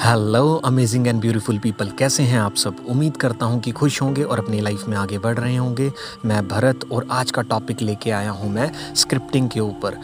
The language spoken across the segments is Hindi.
Hello amazing and beautiful people कैसे हैं आप सब? उम्मीद करता हूँ कि खुश होंगे और अपनी लाइफ में आगे बढ़ रहे होंगे। मैं भरत और आज का टॉपिक लेके आया हूँ मैं स्क्रिप्टिंग के ऊपर।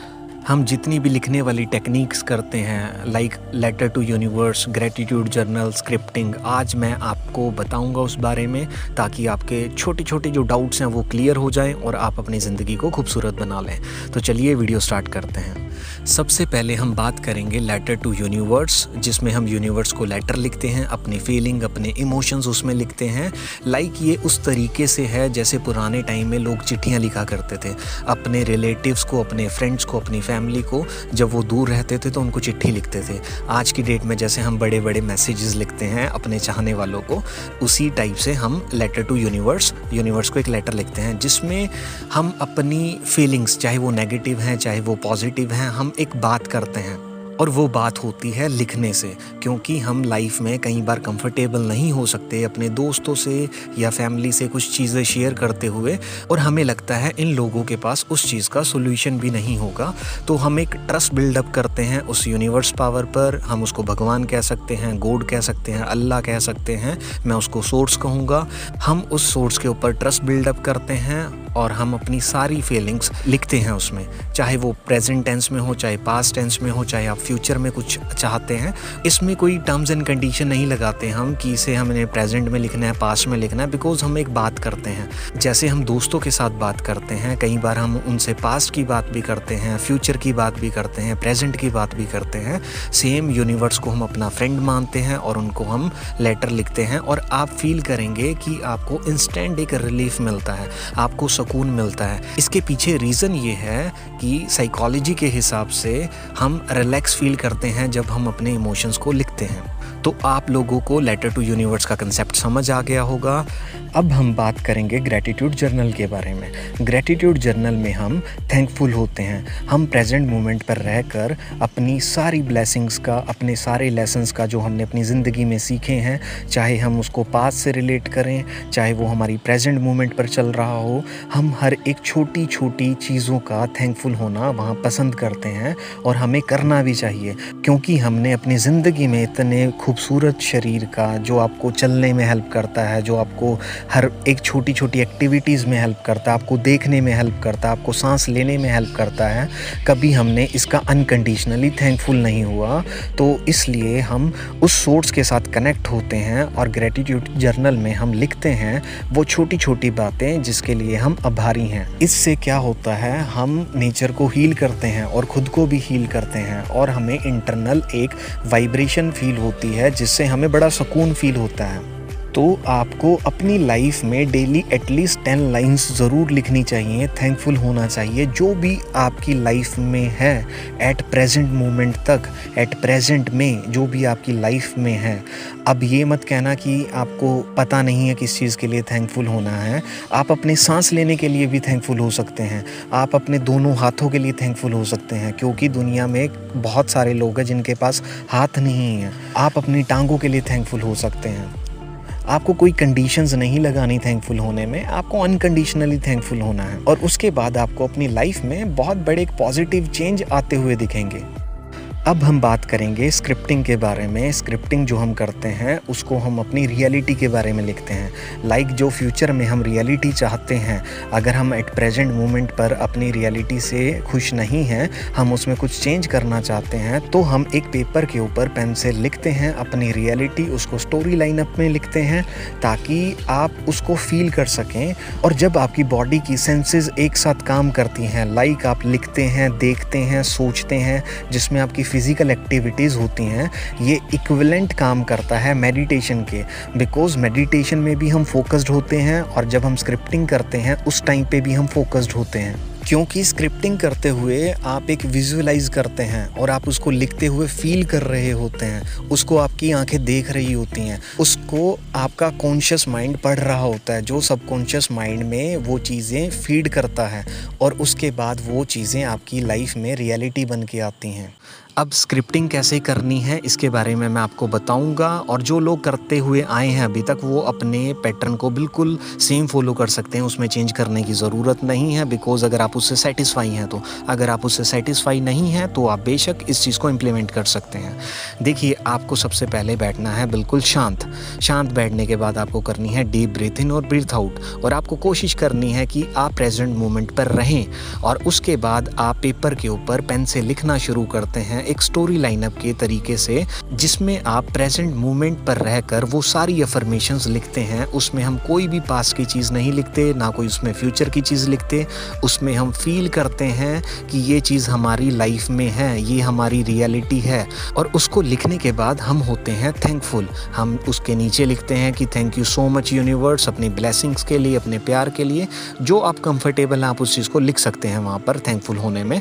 हम जितनी भी लिखने वाली टेक्निक्स करते हैं like letter to universe gratitude journal scripting आज मैं आपको बताऊँगा उस बारे में ताकि आपके छोटे छोटे जो डाउट्स हैं वो क्लियर हो जाएँ और आप अपनी ज़िंदगी को खूबसूरत बना लें। तो चलिए वीडियो स्टार्ट करते हैं। सबसे पहले हम बात करेंगे लेटर टू यूनिवर्स जिसमें हम यूनिवर्स को लेटर लिखते हैं, अपनी फीलिंग अपने इमोशंस उसमें लिखते हैं। लाइक ये उस तरीके से है जैसे पुराने टाइम में लोग चिट्ठियाँ लिखा करते थे। अपने रिलेटिव्स को, अपने फ्रेंड्स को, अपनी फैमिली को जब वो दूर रहते थे तो उनको चिट्ठी लिखते थे। आज की डेट में जैसे हम बड़े बड़े मैसेजेस लिखते हैं अपने चाहने वालों को, उसी टाइप से हम लेटर टू यूनिवर्स यूनिवर्स को एक लेटर लिखते हैं, जिसमें हम अपनी फीलिंग्स चाहे वो नेगेटिव हैं, चाहे वो पॉजिटिव हैं हम एक बात करते हैं, और वो बात होती है लिखने से, क्योंकि हम लाइफ में कई बार कंफर्टेबल नहीं हो सकते अपने दोस्तों से या फैमिली से कुछ चीज़ें शेयर करते हुए, और हमें लगता है इन लोगों के पास उस चीज़ का सोल्यूशन भी नहीं होगा। तो हम एक ट्रस्ट बिल्डअप करते हैं उस यूनिवर्स पावर पर, हम उसको भगवान कह सकते हैं गोड कह सकते हैं, अल्लाह कह सकते हैं, मैं उसको सोर्स कहूँगा। हम उस सोर्स के ऊपर ट्रस्ट बिल्डअप करते हैं और हम अपनी सारी फीलिंग्स लिखते हैं उसमें। चाहे वो प्रेजेंट टेंस में हो, चाहे पास्ट टेंस में हो, चाहे आप फ्यूचर में कुछ चाहते हैं, इसमें कोई टर्म्स एंड कंडीशन नहीं लगाते हम कि इसे हमने प्रेजेंट में लिखना है पास्ट में लिखना है बिकॉज़ हम एक बात करते हैं। जैसे हम दोस्तों के साथ बात करते हैं, कई बार हम उनसे पास्ट की बात भी करते हैं फ्यूचर की बात भी करते हैं प्रेजेंट की बात भी करते हैं सेम यूनिवर्स को हम अपना फ्रेंड मानते हैं और उनको हम लेटर लिखते हैं और आप फील करेंगे कि आपको इंस्टेंट एक रिलीफ मिलता है। आपको सुकून मिलता है। इसके पीछे रीज़न ये है कि साइकोलॉजी के हिसाब से हम रिलैक्स फील करते हैं जब हम अपने इमोशंस को लिखते हैं। तो आप लोगों को लेटर टू यूनिवर्स का कंसेप्ट समझ आ गया होगा। अब हम बात करेंगे ग्रेटिट्यूड जर्नल के बारे में। ग्रेटिट्यूड जर्नल में हम थैंकफुल होते हैं। हम प्रेजेंट मोमेंट पर रहकर अपनी सारी ब्लेसिंग्स का, अपने सारे लेसन्स का जो हमने अपनी ज़िंदगी में सीखे हैं, चाहे हम उसको पास से रिलेट करें, चाहे वो हमारी प्रेजेंट मोमेंट पर चल रहा हो, हम हर एक छोटी छोटी चीज़ों का थैंकफुल होना वहाँ पसंद करते हैं और हमें करना भी चाहिए। क्योंकि हमने अपनी ज़िंदगी में इतने खूबसूरत शरीर का जो आपको चलने में हेल्प करता है, जो आपको हर एक छोटी छोटी एक्टिविटीज़ में हेल्प करता है, आपको देखने में हेल्प करता है, आपको सांस लेने में हेल्प करता है। कभी हमने इसका अनकंडीशनली थैंकफुल नहीं हुआ तो इसलिए हम उस सोर्स के साथ कनेक्ट होते हैं और ग्रेटिट्यूड जर्नल में हम लिखते हैं वो छोटी छोटी बातें जिसके लिए हम आभारी हैं। इससे क्या होता है, हम नेचर को हील करते हैं और ख़ुद को भी हील करते हैं और हमें इंटरनल एक वाइब्रेशन फील होती है, जिससे हमें बड़ा सुकून फील होता है। तो आपको अपनी लाइफ में डेली एटलीस्ट टेन लाइंस ज़रूर लिखनी चाहिए थैंकफुल होना चाहिए, जो भी आपकी लाइफ में है एट प्रेजेंट मोमेंट तक एट प्रेजेंट में, जो भी आपकी लाइफ में है। अब ये मत कहना कि आपको पता नहीं है किस चीज़ के लिए थैंकफुल होना है। आप अपने सांस लेने के लिए भी थैंकफुल हो सकते हैं। आप अपने दोनों हाथों के लिए थैंकफुल हो सकते हैं, क्योंकि दुनिया में बहुत सारे लोग हैं जिनके पास हाथ नहीं है। आप अपनी टांगों के लिए थैंकफुल हो सकते हैं। आपको कोई कंडीशंस नहीं लगानी थैंकफुल होने में, आपको अनकंडीशनली थैंकफुल होना है। और उसके बाद आपको अपनी लाइफ में बहुत बड़े एक पॉजिटिव चेंज आते हुए दिखेंगे। अब हम बात करेंगे स्क्रिप्टिंग के बारे में। स्क्रिप्टिंग जो हम करते हैं, उसको हम अपनी रियलिटी के बारे में लिखते हैं। लाइक like जो फ्यूचर में हम रियलिटी चाहते हैं, अगर हम एट प्रेजेंट मोमेंट पर अपनी रियलिटी से खुश नहीं हैं, हम उसमें कुछ चेंज करना चाहते हैं तो हम एक पेपर के ऊपर पेन से लिखते हैं, अपनी रियलिटी उसको स्टोरी लाइनअप में लिखते हैं, ताकि आप उसको फील कर सकें। और जब आपकी बॉडी की सेंसेस एक साथ काम करती हैं लाइक like आप लिखते हैं, देखते हैं, सोचते हैं, जिसमें आपकी फ़िज़िकल एक्टिविटीज़ होती हैं, ये इक्विलेंट काम करता है मेडिटेशन के। बिकॉज़ मेडिटेशन में भी हम फोकस्ड होते हैं और जब हम स्क्रिप्टिंग करते हैं, उस टाइम पे भी हम फोकस्ड होते हैं। क्योंकि स्क्रिप्टिंग करते हुए आप एक विजुअलाइज करते हैं और आप उसको लिखते हुए फील कर रहे होते हैं, उसको आपकी आँखें देख रही होती हैं, उसको आपका कॉन्शियस माइंड पढ़ रहा होता है, जो सबकॉन्शियस माइंड में वो चीज़ें फ़ीड करता है और उसके बाद वो चीज़ें आपकी लाइफ में रियलिटी बन के आती हैं। अब स्क्रिप्टिंग कैसे करनी है, इसके बारे में मैं आपको बताऊँगा। और जो लोग करते हुए आए हैं अभी तक, वो अपने पैटर्न को बिल्कुल सेम फॉलो कर सकते हैं। उसमें चेंज करने की ज़रूरत नहीं है बिकॉज़ अगर आप उससे सेटिस्फाई हैं तो अगर आप उससे सेटिस्फाई नहीं हैं तो आप बेशक इस चीज़ को इम्प्लीमेंट कर सकते हैं। देखिए, आपको सबसे पहले बैठना है बिल्कुल शांत। शांत बैठने के बाद आपको करनी है डीप ब्रीथ इन और ब्रीथ आउट और आपको कोशिश करनी है कि आप प्रेजेंट मोमेंट पर रहें, और उसके बाद आप पेपर के ऊपर पेन से लिखना शुरू करते हैं हैं एक स्टोरी लाइनअप के तरीके से, जिसमें आप प्रेजेंट मोमेंट पर रहकर वो सारी अफर्मेशन लिखते हैं। उसमें हम कोई भी पास की चीज़ नहीं लिखते, ना कोई उसमें फ्यूचर की चीज़ लिखते। उसमें हम फील करते हैं कि ये चीज़ हमारी लाइफ में है, ये हमारी रियलिटी है। और उसको लिखने के बाद हम होते हैं थैंकफुल हम उसके नीचे लिखते हैं कि thank you so much universe अपनी ब्लेसिंग्स के लिए, अपने प्यार के लिए। जो आप कंफर्टेबल हैं, आप उस चीज़ को लिख सकते हैं वहाँ पर थैंकफुल होने में।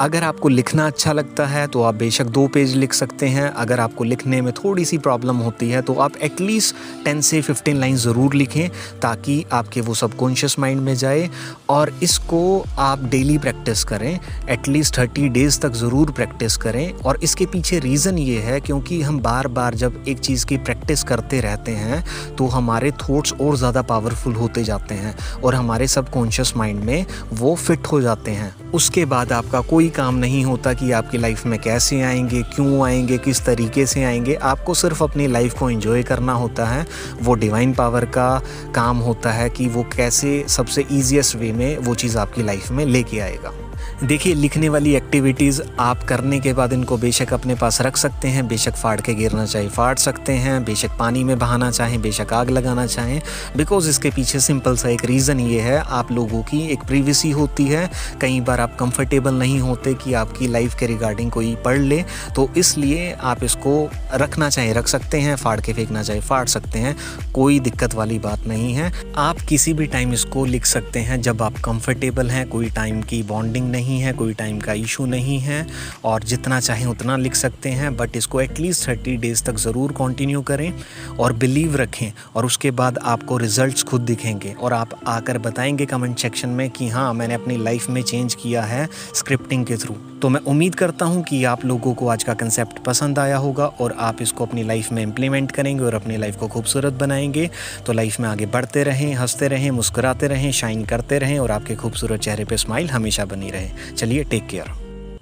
अगर आपको लिखना अच्छा लगता है तो आप बेशक दो पेज लिख सकते हैं। अगर आपको लिखने में थोड़ी सी प्रॉब्लम होती है तो आप एटलीस्ट टेन से फिफ्टीन लाइन ज़रूर लिखें, ताकि आपके वो सबकॉन्शियस माइंड में जाए और इसको आप डेली प्रैक्टिस करें। एटलीस्ट थर्टी डेज़ तक ज़रूर प्रैक्टिस करें। और इसके पीछे रीज़न ये है, क्योंकि हम बार बार जब एक चीज़ की प्रैक्टिस करते रहते हैं तो हमारे थॉट्स और ज़्यादा पावरफुल होते जाते हैं और हमारे सबकॉन्शियस माइंड में वो फिट हो जाते हैं। उसके बाद आपका कोई काम नहीं होता कि आपकी लाइफ में कैसे आएँगे, क्यों आएँगे, किस तरीके से आएँगे, आपको सिर्फ़ अपनी लाइफ को एंजॉय करना होता है। वो डिवाइन पावर का काम होता है कि वो कैसे सबसे ईजिएस्ट वे में वो चीज़ आपकी लाइफ में लेके आएगा। देखिए, लिखने वाली एक्टिविटीज़ आप करने के बाद इनको बेशक अपने पास रख सकते हैं। बेशक फाड़ के गिरना चाहे, फाड़ सकते हैं। बेशक पानी में बहाना चाहें, बेशक आग लगाना चाहें। बिकॉज़ इसके पीछे सिंपल सा एक रीज़न ये है, आप लोगों की एक प्रीविसी होती है। कई बार आप कंफर्टेबल नहीं होते कि आपकी लाइफ के रिगार्डिंग कोई पढ़ ले। तो इसलिए आप इसको रखना चाहें, रख सकते हैं, फाड़ के फेंकना चाहे, फाड़ सकते हैं। कोई दिक्कत वाली बात नहीं है। आप किसी भी टाइम इसको लिख सकते हैं जब आप कंफर्टेबल हैं। कोई टाइम की बॉन्डिंग नहीं है, कोई टाइम का इशू नहीं है और जितना चाहें उतना लिख सकते हैं बट इसको एटलीस्ट थर्टी डेज़ तक ज़रूर कंटिन्यू करें और बिलीव रखें और उसके बाद आपको रिजल्ट्स खुद दिखेंगे और आप आकर बताएँगे कमेंट सेक्शन में कि हाँ मैंने अपनी लाइफ में चेंज किया है स्क्रिप्टिंग के थ्रू तो मैं उम्मीद करता हूँ कि आप लोगों को आज का कंसेप्ट पसंद आया होगा और आप इसको अपनी लाइफ में इम्प्लीमेंट करेंगे और अपनी लाइफ को खूबसूरत बनाएँगे। तो लाइफ में आगे बढ़ते रहें, हँसते रहें, मुस्कुराते रहें शाइन करते रहें और आपके खूबसूरत चेहरे पर स्माइल हमेशा बनी रहे। चलिए टेक केयर